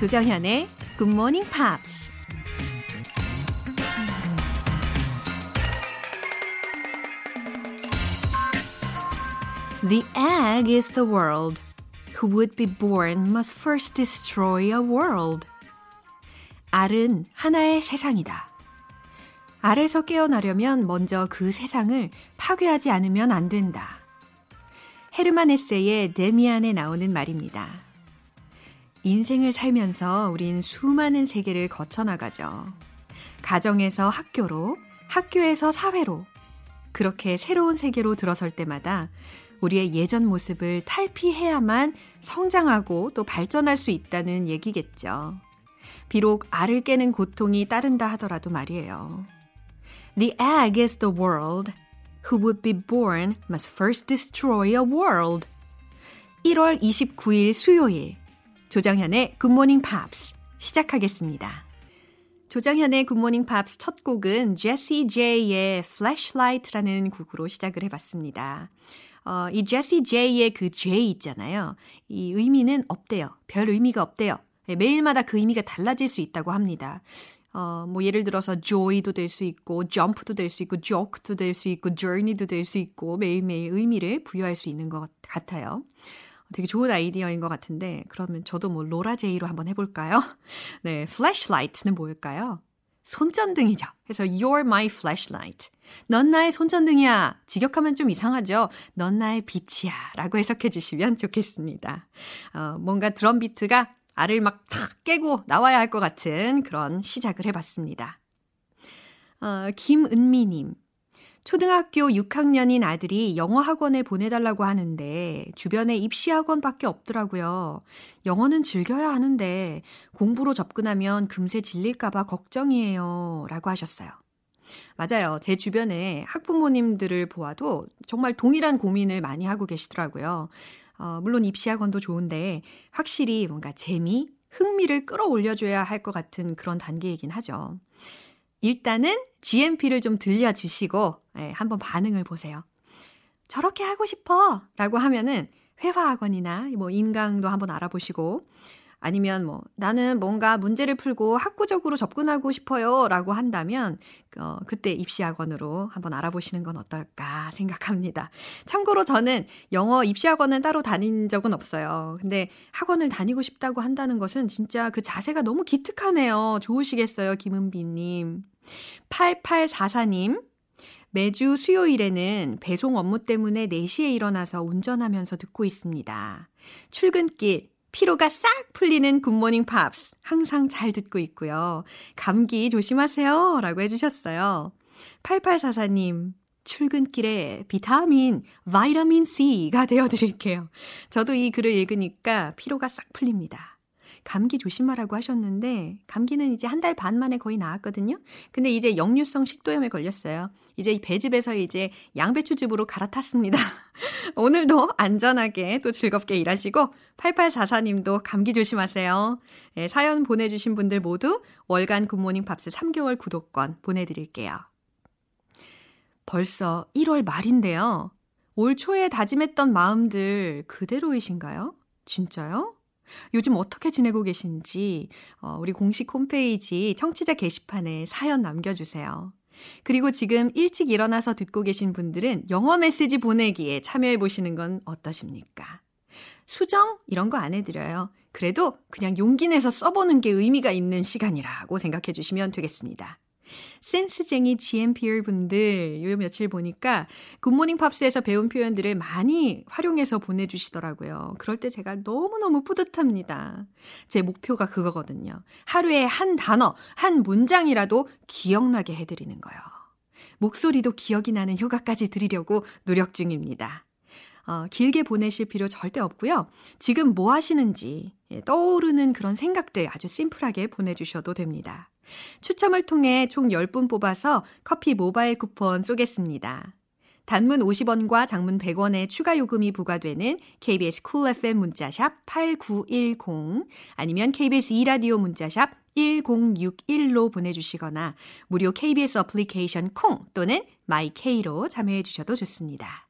조정현의 Good Morning Pops. The egg is the world. Who would be born must first destroy a world. 알은 하나의 세상이다. 알에서 깨어나려면 먼저 그 세상을 파괴하지 않으면 안 된다. 헤르만 헤세의 데미안에 나오는 말입니다. 인생을 살면서 우린 수많은 세계를 거쳐나가죠. 가정에서 학교로, 학교에서 사회로, 그렇게 새로운 세계로 들어설 때마다 우리의 예전 모습을 탈피해야만 성장하고 또 발전할 수 있다는 얘기겠죠. 비록 알을 깨는 고통이 따른다 하더라도 말이에요. The egg is the world. Who would be born must first destroy a world. 1월 29일 수요일 조정현의 굿모닝 팝스 시작하겠습니다. 조정현의 굿모닝 팝스 첫 곡은 제시 제이의 Flashlight라는 곡으로 시작을 해봤습니다. 어, 이 제시 제이의 그 J 있잖아요. 이 의미는 없대요. 별 의미가 없대요. 네, 매일마다 그 의미가 달라질 수 있다고 합니다. 어, 뭐 예를 들어서 joy도 될 수 있고 jump도 될 수 있고 joke도 될 수 있고 journey도 될 수 있고 매일매일 의미를 부여할 수 있는 것 같아요. 되게 좋은 아이디어인 것 같은데 그러면 저도 뭐 로라 제이로 한번 해볼까요? 네, flashlight는 뭘까요? 손전등이죠. 그래서 you're my flashlight. 넌 나의 손전등이야. 직역하면 좀 이상하죠. 넌 나의 빛이야. 라고 해석해 주시면 좋겠습니다. 어, 뭔가 드럼 비트가 알을 막 탁 깨고 나와야 할 것 같은 그런 시작을 해봤습니다. 어, 김은미님. 초등학교 6학년인 아들이 영어 학원에 보내달라고 하는데 주변에 입시 학원밖에 없더라고요. 영어는 즐겨야 하는데 공부로 접근하면 금세 질릴까봐 걱정이에요. 라고 하셨어요. 맞아요. 제 주변에 학부모님들을 보아도 정말 동일한 고민을 많이 하고 계시더라고요. 어, 물론 입시학원도 좋은데 확실히 뭔가 재미, 흥미를 끌어올려줘야 할 것 같은 그런 단계이긴 하죠. 일단은 GMP를 좀 들려주시고 예, 한번 반응을 보세요. 저렇게 하고 싶어 라고 하면은 회화학원이나 뭐 인강도 한번 알아보시고 아니면 뭐 나는 뭔가 문제를 풀고 학구적으로 접근하고 싶어요 라고 한다면 어, 그때 입시학원으로 한번 알아보시는 건 어떨까 생각합니다. 참고로 저는 영어 입시학원은 따로 다닌 적은 없어요. 근데 학원을 다니고 싶다고 한다는 것은 진짜 그 자세가 너무 기특하네요. 좋으시겠어요, 김은비님. 8844님. 매주 수요일에는 배송 업무 때문에 4시에 일어나서 운전하면서 듣고 있습니다. 출근길 피로가 싹 풀리는 굿모닝 팝스 항상 잘 듣고 있고요. 감기 조심하세요. 라고 해주셨어요. 8844님, 출근길에 비타민, 바이타민 C가 되어드릴게요. 저도 이 글을 읽으니까 피로가 싹 풀립니다. 감기 조심하라고 하셨는데 감기는 이제 한 달 반 만에 거의 나았거든요. 근데 이제 역류성 식도염에 걸렸어요. 이제 이 배즙에서 이제 양배추즙으로 갈아탔습니다. 오늘도 안전하게 또 즐겁게 일하시고 8844님도 감기 조심하세요. 네, 사연 보내주신 분들 모두 월간 굿모닝 팝스 3개월 구독권 보내드릴게요. 벌써 1월 말인데요. 올 초에 다짐했던 마음들 그대로이신가요? 진짜요? 요즘 어떻게 지내고 계신지 어, 우리 공식 홈페이지 청취자 게시판에 사연 남겨주세요. 그리고 지금 일찍 일어나서 듣고 계신 분들은 영어 메시지 보내기에 참여해 보시는 건 어떠십니까? 수정? 이런 거 안 해드려요. 그래도 그냥 용기 내서 써보는 게 의미가 있는 시간이라고 생각해 주시면 되겠습니다. 센스쟁이 GMPR 분들 요 며칠 보니까 굿모닝 팝스에서 배운 표현들을 많이 활용해서 보내주시더라고요. 그럴 때 제가 너무너무 뿌듯합니다. 제 목표가 그거거든요. 하루에 한 단어, 한 문장이라도 기억나게 해드리는 거요. 목소리도 기억이 나는 효과까지 드리려고 노력 중입니다. 어, 길게 보내실 필요 절대 없고요. 지금 뭐 하시는지 예, 떠오르는 그런 생각들 아주 심플하게 보내주셔도 됩니다. 추첨을 통해 총 10분 뽑아서 커피 모바일 쿠폰 쏘겠습니다. 단문 50원과 장문 100원의 추가 요금이 부과되는 KBS 쿨 cool FM 문자샵 8910 아니면 KBS 2라디오 문자샵 1061로 보내주시거나 무료 KBS 어플리케이션 콩 또는 마이케이로 참여해 주셔도 좋습니다.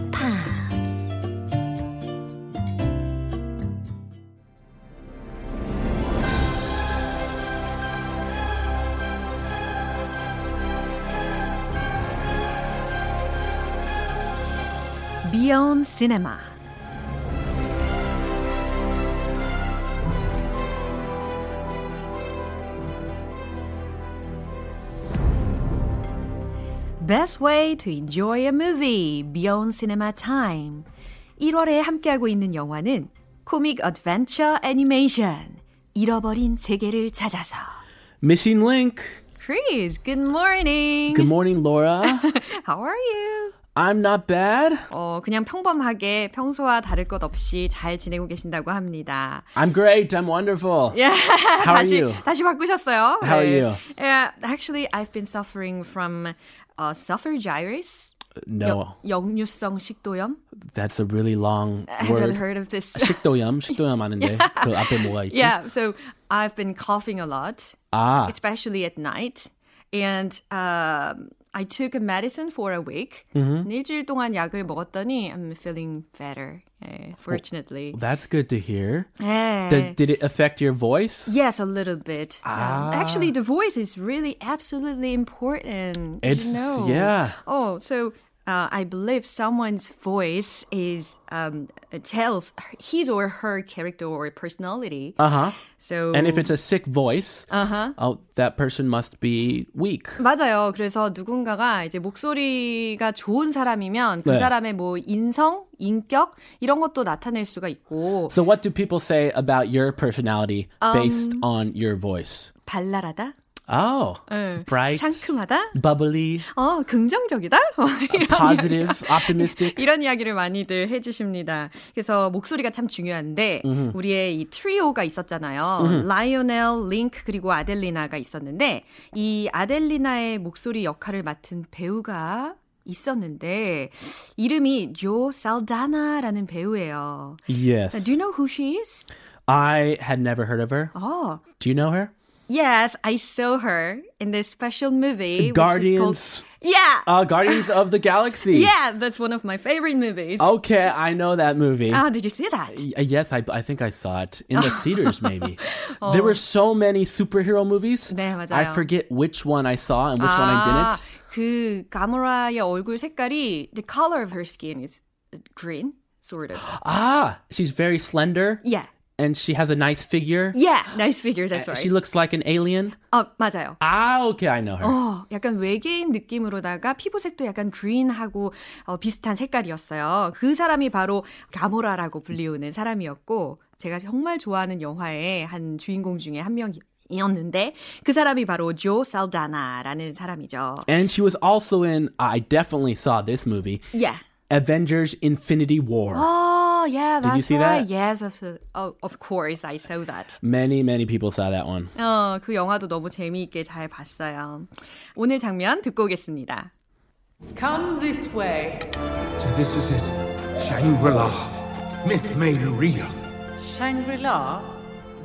Beyond Cinema Best way to enjoy a movie, Beyond Cinema Time. 1월에 함께하고 있는 영화는 코믹 어드벤처 애니메이션, 잃어버린 세계를 찾아서. Missing Link. Chris, good morning. Good morning, Laura. How are you? I'm not bad. 어, 그냥 평범하게 평소와 다를 것 없이 잘 지내고 계신다고 합니다. I'm great. I'm wonderful. Yeah. How are 다시, you? 다시 바꾸셨어요. How are 네. you? Yeah, actually, I've been suffering from uh, esophagitis. No, 역류성 식도염. that's a really long Have you word. heard of this? 식도염, 식도염 아는데 그 앞에 뭐가 있지? yeah, so I've been coughing a lot, 아, especially at night. And um, I took a medicine for a week. Mm-hmm. 일주일 동안 약을 먹었더니 I'm feeling better, eh, fortunately. that's good to hear. 예. Did, did it affect your voice? Yes, a little bit. Um, Ah. actually, the voice is really absolutely important. Did It's you know? yeah. Oh, so uh, I believe someone's voice is um, tells his or her character or personality. Uh huh. So And if it's a sick voice, uh-huh. oh, that person must be weak. 맞아요. 그래서 누군가가 이제 목소리가 좋은 사람이면 그 네. 사람의 뭐 인성, 인격 이런 것도 나타낼 수가 있고 So what do people say about your personality based on your voice? 발랄하다, Oh, 응. bright, 상큼하다, bubbly, 어 긍정적이다, 어, 이런 positive, optimistic. 이런 이야기를 많이들 해주십니다. 그래서 목소리가 참 중요한데 우리의 이 트리오가 있었잖아요. 라이오넬, 링크 그리고 아델리나가 있었는데 이 아델리나의 목소리 역할을 맡은 배우가 있었는데 이름이 조 살다나라는 배우예요. Yes. Do you know who she is? I had never heard of her. Oh, Do you know her? yes, I saw her in this special movie. which is Guardians. called- yeah, Uh, Guardians of the Galaxy. yeah, that's one of my favorite movies. Okay, I know that movie. Ah, did you see that? Y- yes, I, I think I saw it in the theaters, maybe. There were so many superhero movies. 네, 맞아요. I forget which one I saw and which one I 아, didn't. 그 가모라의 얼굴 색깔이 the color of her skin is green, sort of. Ah, she's very slender Yeah. And she has a nice figure. Yeah, nice figure. That's right. She looks like an alien. 어, 맞아요. Ah, okay, I know her. 어, 약간 외계인 느낌으로다가 피부색도 약간 green하고 어, 비슷한 색깔이었어요. 그 사람이 바로 가모라라고 불리우는 사람이었고 제가 정말 좋아하는 영화의 한 주인공 중에 한 명이었는데 그 사람이 바로 조 살다나라는 사람이죠. And she was also in, I definitely saw this movie, Yeah. Avengers Infinity War. Oh, yeah, that's you see right. that? Yes, of, oh, of course, I saw that. Many, many people saw that one. 어, 그 영화도 너무 재미있게 잘 봤어요. 오늘 장면 듣고 오겠습니다. Come this way. So this is it. Shangri-La. Myth made real. Shangri-La?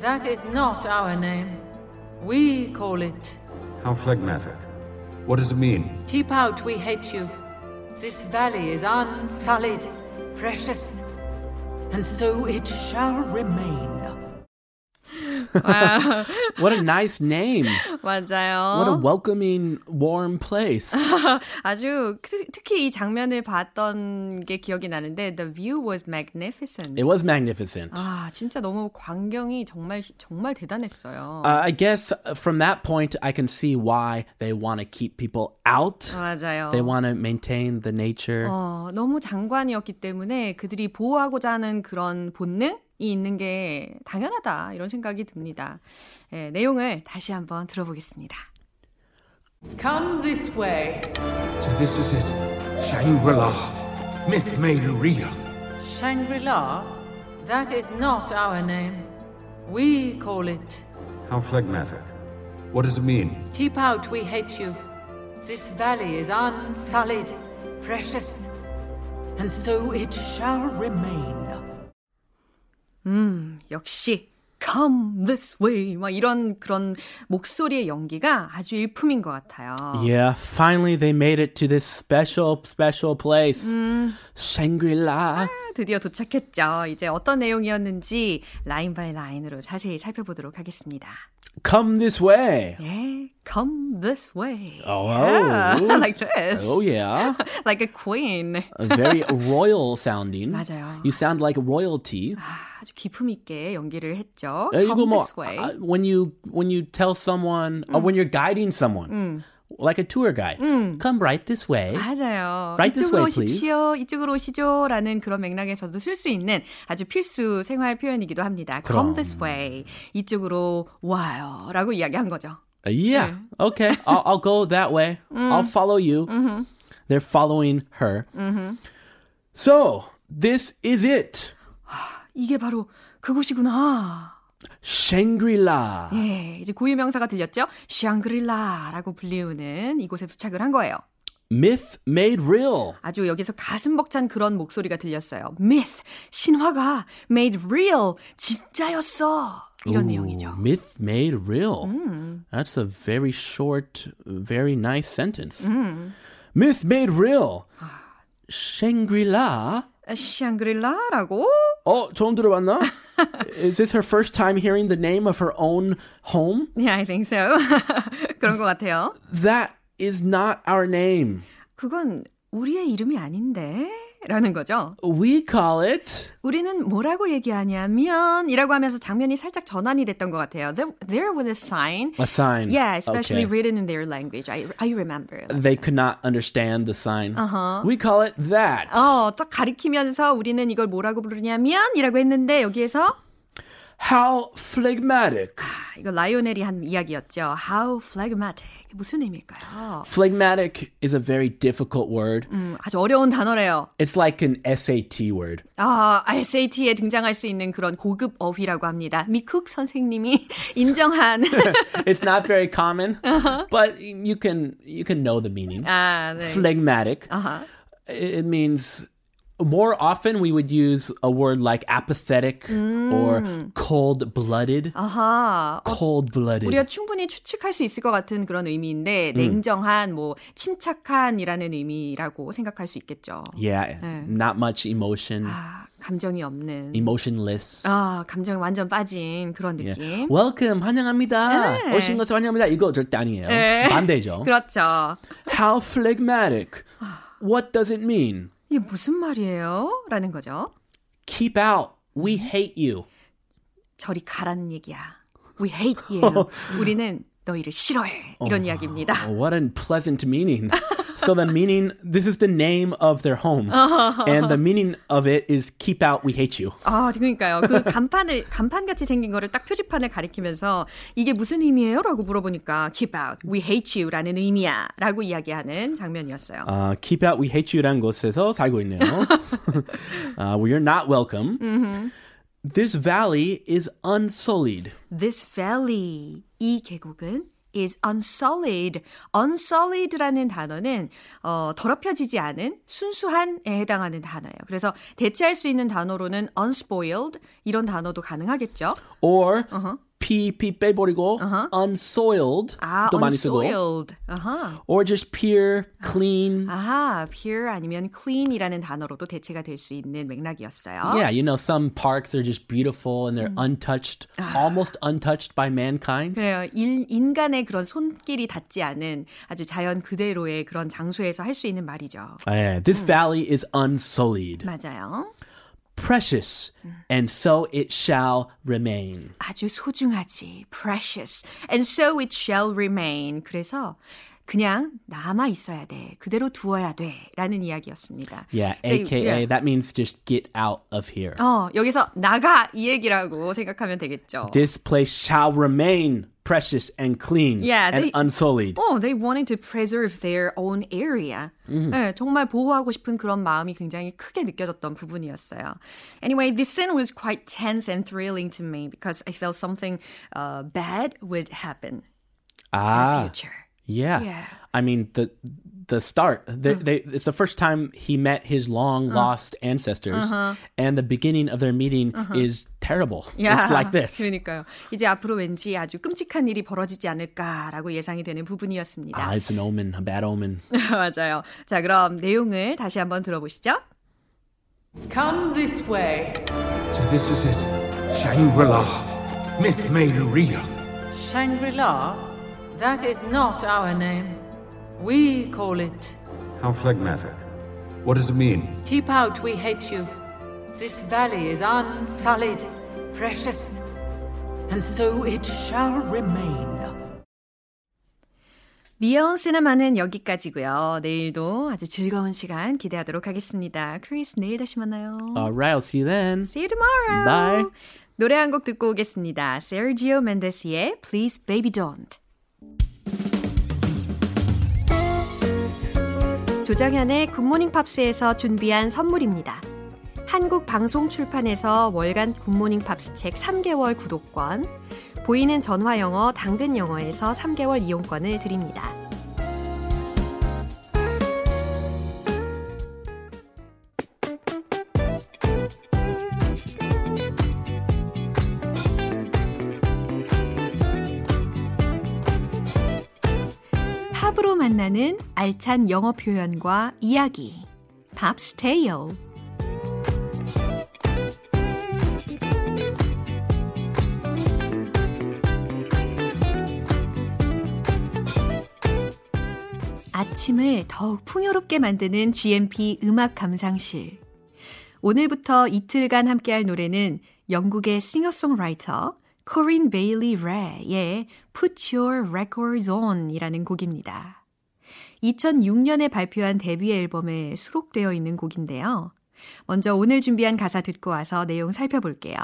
That is not our name. We call it. How phlegmatic. What does it mean? Keep out, we hate you. This valley is unsullied, precious, and so it shall remain. Wow. What a nice name. 맞아요. What a welcoming, warm place. 아주 특- 특히 이 장면을 봤던 게 기억이 나는데 the view was magnificent. It was magnificent. 아, 진짜 너무 광경이 정말 정말 대단했어요. Uh, I guess uh, from that point, I can see why they want to keep people out. 맞아요. They want to maintain the nature. 어, 너무 장관이었기 때문에 그들이 보호하고자 하는 그런 본능 이 있는 게 당연하다 이런 생각이 듭니다. 예, 내용을 다시 한번 들어보겠습니다. Come this way. So this is it. Shangri-La. Myth made real. Shangri-La? That is not our name. We call it. How phlegmatic. What does it mean? Keep out, we hate you. This valley is unsullied, precious, and so it shall remain. 음, 역시 come this way 막 이런 그런 목소리의 연기가 아주 일품인 것 같아요. Yeah, finally they made it to this special, special place. Shangri-La. 드디어 도착했죠. 이제 어떤 내용이었는지 라인 바이 라인으로 자세히 살펴보도록 하겠습니다. Come this way. 예, come this way. Oh, Yeah, oh. like this. Oh, yeah. Like a queen. Very royal sounding. 맞아요. You sound like royalty. 아, 아주 기품 있게 연기를 했죠. 야, Come 이거 뭐, this way. uh, when you when you tell someone or when you're guiding someone, like a tour guide, come right this way. 맞아요. Right this 이쪽으로 way, please. 오십시오. 이쪽으로 오시죠라는 그런 맥락에서도 쓸 수 있는 아주 필수 생활 표현이기도 합니다. Come 그럼. this way. 이쪽으로 와요라고 이야기한 거죠. Uh, yeah. Okay. I'll, I'll go that way. I'll follow you. They're following her. So this is it. 이게 바로 그곳이구나. Shangri-La. 예, 이제 고유명사가 들렸죠? 샹그릴라라고 불리우는 이곳에 도착을 한 거예요. Myth made real. 아주 여기서 가슴 벅찬 그런 목소리가 들렸어요. Myth, 신화가 made real, 진짜였어. 이런 Ooh, 내용이죠. Myth made real. That's a very short, very nice sentence. Myth made real. Shangri-La. 샹그릴라라고? 어, 처음 들어봤나? Is this her first time hearing the name of her own home? Yeah, I think so. 그런 것 같아요. That is not our name. 그건 우리의 이름이 아닌데? 라는 거죠. We call it 우리는 뭐라고 얘기하냐면 이라고 하면서 장면이 살짝 전환이 됐던 것 같아요. There, was a sign. a sign. Yeah, especially Okay. written in their language. I, I remember. They could not understand the sign. We call it that. 어, 딱 가리키면서 우리는 이걸 뭐라고 부르냐면 이라고 했는데 여기에서 How phlegmatic. 아, 이거 라이오넬이 한 이야기였죠. How phlegmatic. 무슨 의미일까요? Phlegmatic is a very difficult word. 음, 아주 어려운 단어래요. It's like an SAT word. 아, SAT에 등장할 수 있는 그런 고급 어휘라고 합니다. 미쿡 선생님이 인정한 It's not very common, but you can you can know the meaning. 아, 네. Phlegmatic. 아하. It means more often we would use a word like apathetic or cold-blooded. 아하. 어, Cold-blooded. 우리가 충분히 추측할 수 있을 것 같은 그런 의미인데 냉정한 뭐 침착한이라는 의미라고 생각할 수 있겠죠. Yeah, not much emotion, 아, 감정이 없는 emotionless. 아, 감정이 완전 빠진 그런 Yeah. 느낌. Welcome, 환영합니다. 네. 오신 것을 환영합니다. 이거 절대 아니에요. 네. 반대죠. 그렇죠. How phlegmatic. What does it mean? 이게 무슨 말이에요? 라는 거죠. Keep out. We hate you. 저리 가라는 얘기야. We hate you. 우리는 너희를 싫어해. 이런 이야기입니다. Oh, what a pleasant meaning. so the meaning, this is the name of their home. and the meaning of it is keep out, we hate you. 아, 그러니까요. 그 간판을 간판같이 생긴 거를 딱 표지판을 가리키면서 이게 무슨 의미예요? 라고 물어보니까 keep out, we hate you 라는 의미야. 라고 이야기하는 장면이었어요. Uh, keep out, we hate you란 곳에서 살고 있네요. uh, we are not welcome. This valley is unsullied. This valley, 이 계곡은 is unsullied. unsullied라는 단어는 어, 더럽혀지지 않은 순수한에 해당하는 단어예요. 그래서 대체할 수 있는 단어로는 unspoiled 이런 단어도 가능하겠죠. Or P, P 빼버리고 unsoiled 아, 또 많이 쓰고. unsoiled. 아하. Or just pure, clean. 아하, pure 아니면 clean이라는 단어로도 대체가 될 수 있는 맥락이었어요. Yeah, you know, some parks are just beautiful and they're untouched, almost untouched by mankind. 그래요. 일, 인간의 그런 손길이 닿지 않은 아주 자연 그대로의 그런 장소에서 할 수 있는 말이죠. Yeah, this valley is unsullied, 맞아요. precious, and so it shall remain. 아주 소중하지. precious. And so it shall remain. 그래서 그냥 남아 있어야 돼. 그대로 두어야 돼. 라는 이야기였습니다. Yeah, 네, aka yeah. that means just get out of here. 어, 여기서 나가 이 얘기라고 생각하면 되겠죠. This place shall remain precious and clean Yeah, and they- unsullied. Oh, they wanted to preserve their own area. 네, 정말 보호하고 싶은 그런 마음이 굉장히 크게 느껴졌던 부분이었어요. Anyway, this scene was quite tense and thrilling to me because I felt something uh, bad would happen in the Ah, future. Yeah. Yeah. I mean the the start. They, Mm. they, it's the first time he met his long Uh. lost ancestors, Uh-huh. and the beginning of their meeting is terrible. 야, It's like this. 그러니까요. 이제 앞으로 왠지 아주 끔찍한 일이 벌어지지 않을까라고 예상이 되는 부분이었습니다. Ah, it's an omen, a bad omen. 맞아요. 자, 그럼 내용을 다시 한번 들어보시죠. Come this way. So this is it. Shangri-La. Myth Meiluria. Shangri-La? That is not our name. We call it. How phlegmatic. What does it mean? Keep out, we hate you. This valley is unsullied, precious, and so it shall remain. 미영 시네마는 여기까지고요. 내일도 아주 즐거운 시간 기대하도록 하겠습니다. 크리스 내일 다시 만나요. All right, I'll see you then. See you tomorrow. Bye. 노래 한 곡 듣고 오겠습니다. Sergio Mendes의 Please Baby Don't. 조정현의 굿모닝 팝스에서 준비한 선물입니다. 한국 방송 출판에서 월간 굿모닝 팝스 책 3개월 구독권, 보이는 전화 영어 당근 영어에서 3개월 이용권을 드립니다. 만나는 알찬 영어 표현과 이야기. Pops Tale. 아침을 더욱 풍요롭게 만드는 GMP 음악 감상실. 오늘부터 이틀간 함께할 노래는 영국의 싱어송라이터 코린 베일리 레의 Put Your Records On 이라는 곡입니다. 2006년에 발표한 데뷔 앨범에 수록되어 있는 곡인데요. 먼저 오늘 준비한 가사 듣고 와서 내용 살펴볼게요.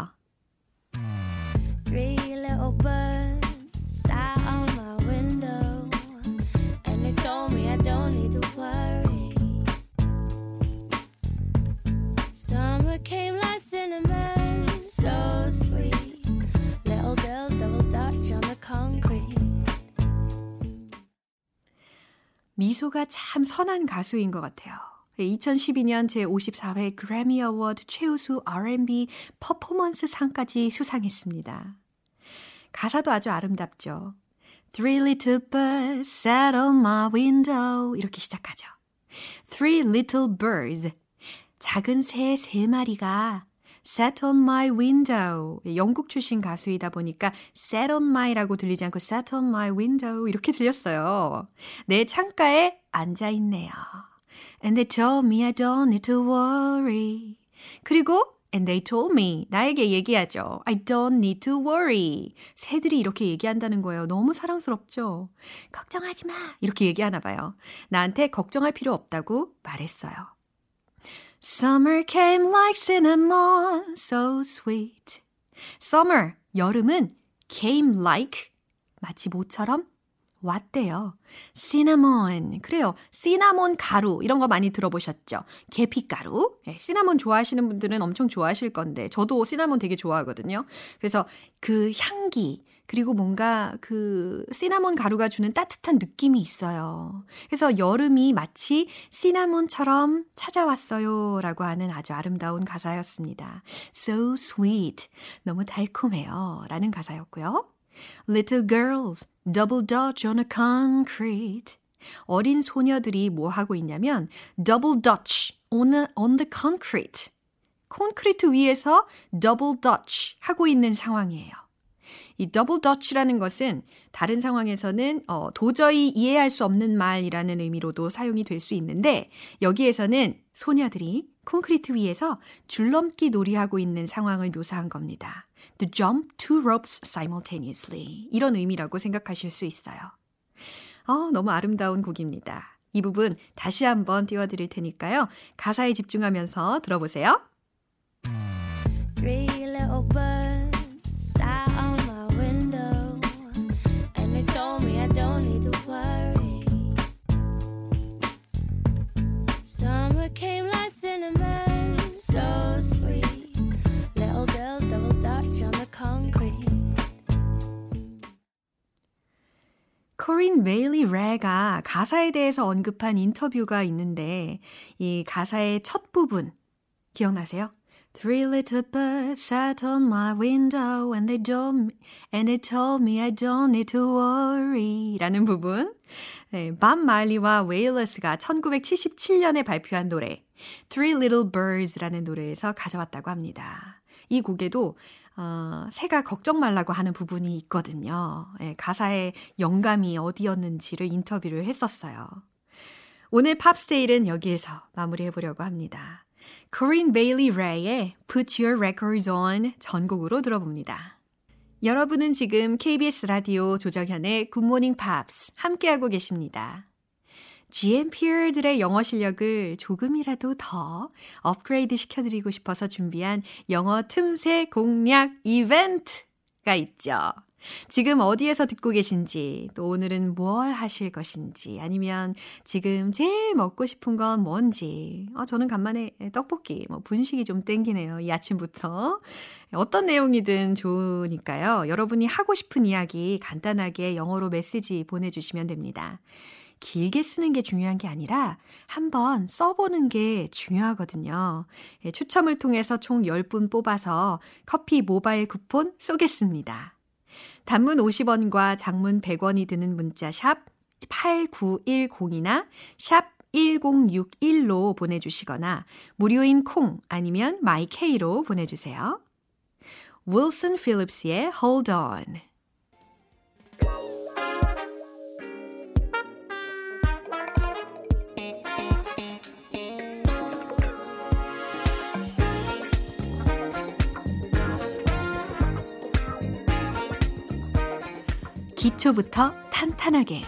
Three little birds sat on my window, and they told me I don't need to worry. Summer came like cinnamon, so sweet. Little girls double 미소가 참 선한 가수인 것 같아요. 2012년 제54회 그래미 어워드 최우수 R&B 퍼포먼스 상까지 수상했습니다. 가사도 아주 아름답죠. Three little birds sat on my window 이렇게 시작하죠. Three little birds 작은 새 세 마리가 sat on my window 영국 출신 가수이다 보니까 sat on my라고 들리지 않고 sat on my window 이렇게 들렸어요. 내 창가에 앉아 있네요. And they told me I don't need to worry. 그리고 And they told me 나에게 얘기하죠. I don't need to worry. 새들이 이렇게 얘기한다는 거예요. 너무 사랑스럽죠. 걱정하지 마. 이렇게 얘기하나 봐요. 나한테 걱정할 필요 없다고 말했어요. Summer came like cinnamon, so sweet. Summer, 여름은 came like, 마치 모처럼 왔대요. cinnamon. 그래요. 시나몬 가루. 이런 거 많이 들어보셨죠? 계피가루. 네, 시나몬 좋아하시는 분들은 엄청 좋아하실 건데, 저도 시나몬 되게 좋아하거든요. 그래서 그 향기, 그리고 뭔가 그 시나몬 가루가 주는 따뜻한 느낌이 있어요. 그래서 여름이 마치 시나몬처럼 찾아왔어요. 라고 하는 아주 아름다운 가사였습니다. So sweet. 너무 달콤해요. 라는 가사였고요. Little girls double dutch on a concrete. 어린 소녀들이 뭐 하고 있냐면 double dutch on, a, on the concrete. 콘크리트 위에서 double dutch 하고 있는 상황이에요. 이 double dutch라는 것은 다른 상황에서는 어, 도저히 이해할 수 없는 말이라는 의미로도 사용이 될 수 있는데 여기에서는 소녀들이 콘크리트 위에서 줄넘기 놀이하고 있는 상황을 묘사한 겁니다. To jump two ropes simultaneously. 이런 의미라고 생각하실 수 있어요. 어, 너무 아름다운 곡입니다. 이 부분 다시 한번 띄워드릴 테니까요. 가사에 집중하면서 worry. Summer came like cinnamon, so 코린 베일리 레가 가사에 대해서 언급한 인터뷰가 있는데 이 가사의 첫 부분 기억나세요? Three little birds sat on my window and they told me, and they told me I don't need to worry 라는 부분. 네, 밥 말리와 웨일러스가 1977년에 발표한 노래 Three Little Birds라는 노래에서 가져왔다고 합니다. 이 곡에도 어, 새가 걱정 말라고 하는 부분이 있거든요. 예, 가사의 영감이 어디였는지를 인터뷰를 했었어요. 오늘 팝세일은 여기에서 마무리해 보려고 합니다. Corinne Bailey Ray의 Put Your Records On 전곡으로 들어봅니다. 여러분은 지금 KBS 라디오 조정현의 굿모닝 팝스 함께하고 계십니다. GMPer들의 영어 실력을 조금이라도 더 업그레이드 시켜드리고 싶어서 준비한 영어 틈새 공략 이벤트가 있죠. 지금 어디에서 듣고 계신지, 또 오늘은 뭘 하실 것인지, 아니면 지금 제일 먹고 싶은 건 뭔지, 어, 저는 간만에 떡볶이, 뭐 분식이 좀 땡기네요. 이 아침부터. 어떤 내용이든 좋으니까요. 여러분이 하고 싶은 이야기 간단하게 영어로 메시지 보내주시면 됩니다. 길게 쓰는 게 중요한 게 아니라 한번 써보는 게 중요하거든요. 예, 추첨을 통해서 총 10분 뽑아서 커피 모바일 쿠폰 쏘겠습니다. 단문 50원과 장문 100원이 드는 문자 샵 8910이나 샵 1061로 보내주시거나 무료인 콩 아니면 마이케이로 보내주세요. 윌슨 필립스의 Hold On 기초부터 탄탄하게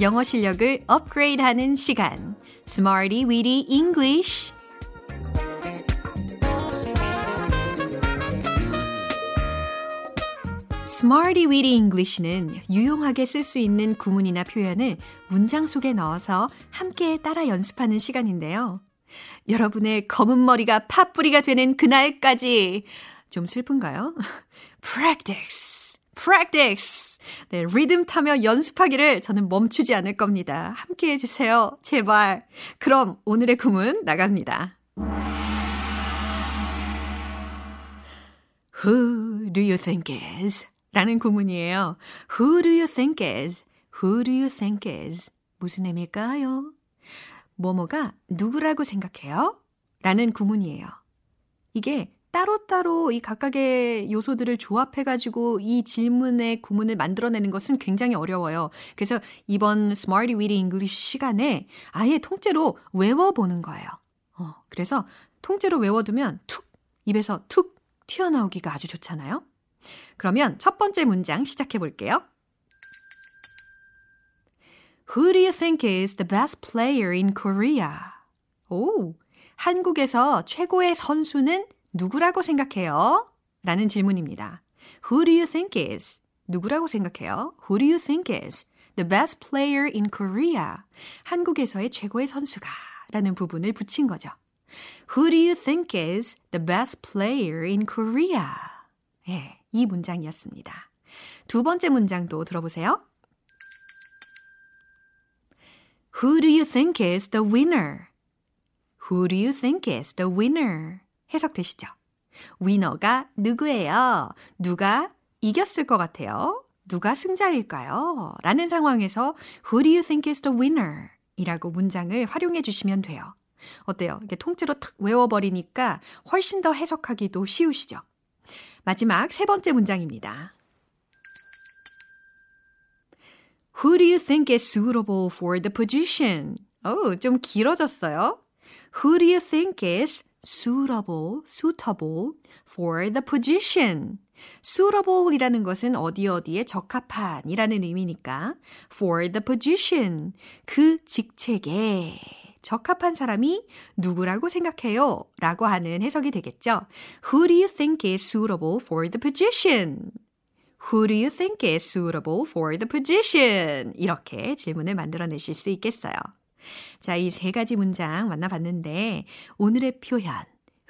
영어 실력을 업그레이드하는 시간 Smarty Weedy English Smarty Weedy English는 유용하게 쓸 수 있는 구문이나 표현을 문장 속에 넣어서 함께 따라 연습하는 시간인데요. 여러분의 검은 머리가 팥뿌리가 되는 그날까지 좀 슬픈가요? Practice, practice. 네, 리듬 타며 연습하기를 저는 멈추지 않을 겁니다. 함께 해주세요. 제발. 그럼 오늘의 구문 나갑니다. Who do you think is? 라는 구문이에요. Who do you think is? Who do you think is? 무슨 의미일까요? 뭐뭐가 누구라고 생각해요? 라는 구문이에요. 이게 따로따로 이 각각의 요소들을 조합해가지고 이 질문의 구문을 만들어내는 것은 굉장히 어려워요. 그래서 이번 Smarty Weedy English 시간에 아예 통째로 외워보는 거예요. 어, 그래서 통째로 외워두면 툭, 입에서 툭 튀어나오기가 아주 좋잖아요. 그러면 첫 번째 문장 시작해 볼게요. Who do you think is the best player in Korea? 오, 한국에서 최고의 선수는 누구라고 생각해요? 라는 질문입니다. Who do you think is? 누구라고 생각해요? Who do you think is the best player in Korea? 한국에서의 최고의 선수가 라는 부분을 붙인 거죠. Who do you think is the best player in Korea? 예, 이 문장이었습니다. 두 번째 문장도 들어보세요. Who do you think is the winner? Who do you think is the winner? 해석되시죠? 위너가 누구예요? 누가 이겼을 것 같아요? 누가 승자일까요? 라는 상황에서 Who do you think is the winner? 이라고 문장을 활용해 주시면 돼요. 어때요? 이게 통째로 탁 외워버리니까 훨씬 더 해석하기도 쉬우시죠? 마지막 세 번째 문장입니다. Who do you think is suitable for the position? 오, 좀 길어졌어요. Who do you think is suitable, suitable for the position? suitable이라는 것은 어디 어디에 적합한이라는 의미니까 for the position 그 직책에 적합한 사람이 누구라고 생각해요? 라고 하는 해석이 되겠죠. Who do you think is suitable for the position? Who do you think is suitable for the position? 이렇게 질문을 만들어내실 수 있겠어요. 자, 이 세 가지 문장 만나봤는데 오늘의 표현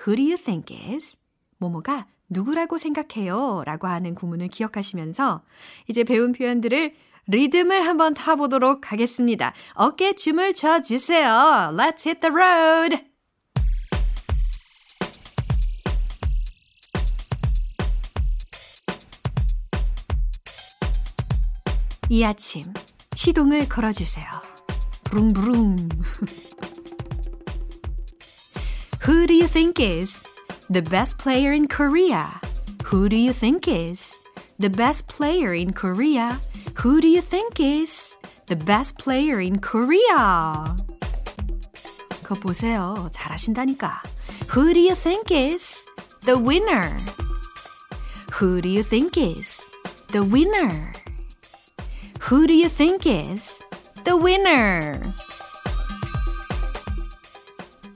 Who do you think is? 뭐뭐가 누구라고 생각해요? 라고 하는 구문을 기억하시면서 이제 배운 표현들을 리듬을 한번 타보도록 하겠습니다. 어깨 춤을 춰주세요. Let's hit the road. 이 아침 시동을 걸어주세요. 부릉부릉. Who do you think is the best player in Korea? Who do you think is the best player in Korea? Who do you think is the best player in Korea? 그거 보세요. 잘하신다니까. Who do you think is the winner? Who do you think is the winner? Who do you think is the winner?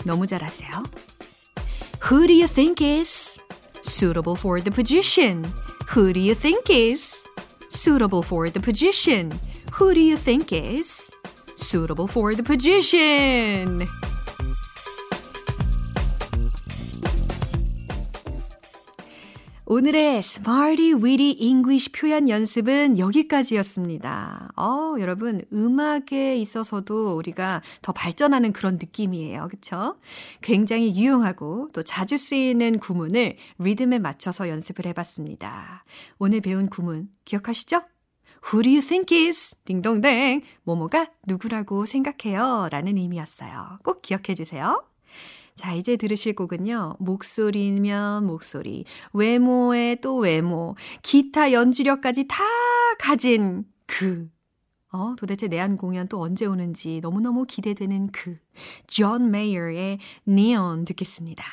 너무 잘하세요. Who do you think is suitable for the position? Who do you think is suitable for the position? Who do you think is suitable for the position? 오늘의 Smarty Weedy English 표현 연습은 여기까지였습니다. 어, 여러분, 음악에 있어서도 우리가 더 발전하는 그런 느낌이에요. 그쵸? 굉장히 유용하고 또 자주 쓰이는 구문을 리듬에 맞춰서 연습을 해봤습니다. 오늘 배운 구문 기억하시죠? Who do you think is? 딩동댕. 모모가 누구라고 생각해요? 라는 의미였어요. 꼭 기억해 주세요. 자, 이제 들으실 곡은요. 목소리면 목소리, 외모에 또 외모, 기타 연주력까지 다 가진 그. 어, 도대체 내한 공연 또 언제 오는지 너무너무 기대되는 그. 존 메이어의 Neon 듣겠습니다.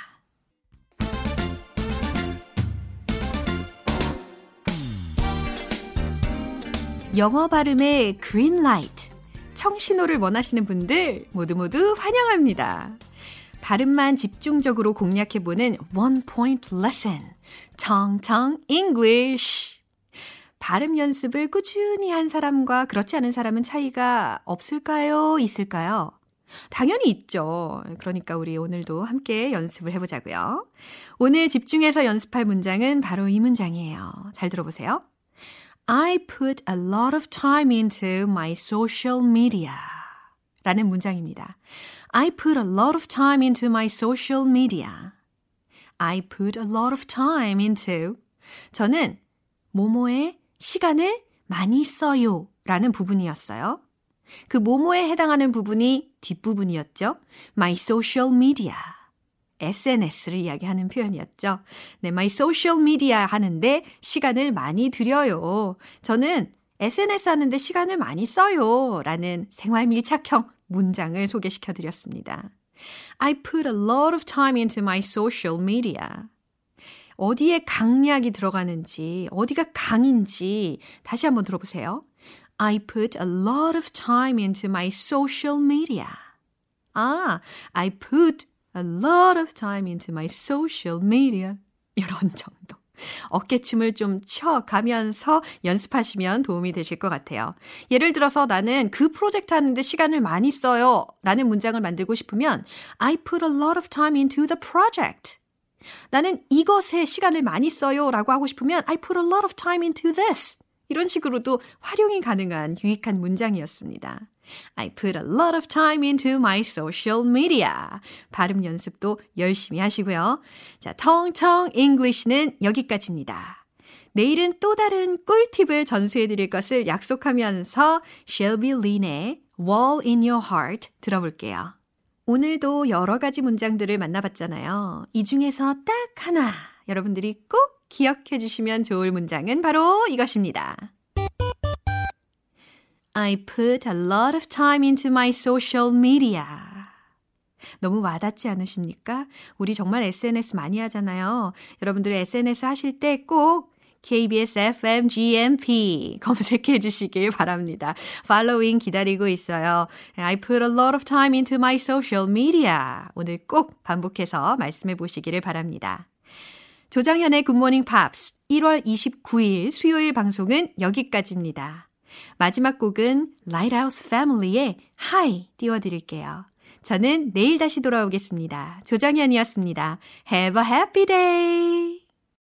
영어 발음의 green light. 청신호를 원하시는 분들 모두 모두 환영합니다. 발음만 집중적으로 공략해보는 One Point Lesson. 청청 English. 발음 연습을 꾸준히 한 사람과 그렇지 않은 사람은 차이가 없을까요? 있을까요? 당연히 있죠. 그러니까 우리 오늘도 함께 연습을 해보자고요. 오늘 집중해서 연습할 문장은 바로 이 문장이에요. 잘 들어보세요. I put a lot of time into my social media. 라는 문장입니다. I put a lot of time into my social media. I put a lot of time into. 저는 모모에 시간을 많이 써요. 라는 부분이었어요. 그 모모에 해당하는 부분이 뒷부분이었죠. My social media. SNS를 이야기하는 표현이었죠. 네, my social media 하는데 시간을 많이 들여요. 저는 SNS 하는데 시간을 많이 써요. 라는 생활 밀착형 문장을 소개시켜 드렸습니다. I put a lot of time into my social media. 어디에 강약이 들어가는지, 어디가 강인지 다시 한번 들어보세요. I put a lot of time into my social media. 아, I put a lot of time into my social media. 이런 정도. 어깨춤을 좀 춰가면서 연습하시면 도움이 되실 것 같아요. 예를 들어서 나는 그 프로젝트 하는데 시간을 많이 써요. 라는 문장을 만들고 싶으면 I put a lot of time into the project. 나는 이것에 시간을 많이 써요. 라고 하고 싶으면 I put a lot of time into this. 이런 식으로도 활용이 가능한 유익한 문장이었습니다. I put a lot of time into my social media. 발음 연습도 열심히 하시고요. 자, 텅텅 English는 여기까지입니다. 내일은 또 다른 꿀팁을 전수해 드릴 것을 약속하면서 Shelby Lynn의 Wall in Your Heart 들어볼게요. 오늘도 여러 가지 문장들을 만나봤잖아요. 이 중에서 딱 하나 여러분들이 꼭 기억해 주시면 좋을 문장은 바로 이것입니다. I put a lot of time into my social media. 너무 와닿지 않으십니까? 우리 정말 SNS 많이 하잖아요. 여러분들 SNS 하실 때 꼭 KBS FM GMP 검색해 주시길 바랍니다. 팔로잉 기다리고 있어요. I put a lot of time into my social media. 오늘 꼭 반복해서 말씀해 보시기를 바랍니다. 조장현의 굿모닝 팝스 1월 29일 수요일 방송은 여기까지입니다. 마지막 곡은 Lighthouse Family의 Hi 띄워드릴게요. 저는 내일 다시 돌아오겠습니다. 조정현이었습니다. Have a happy day!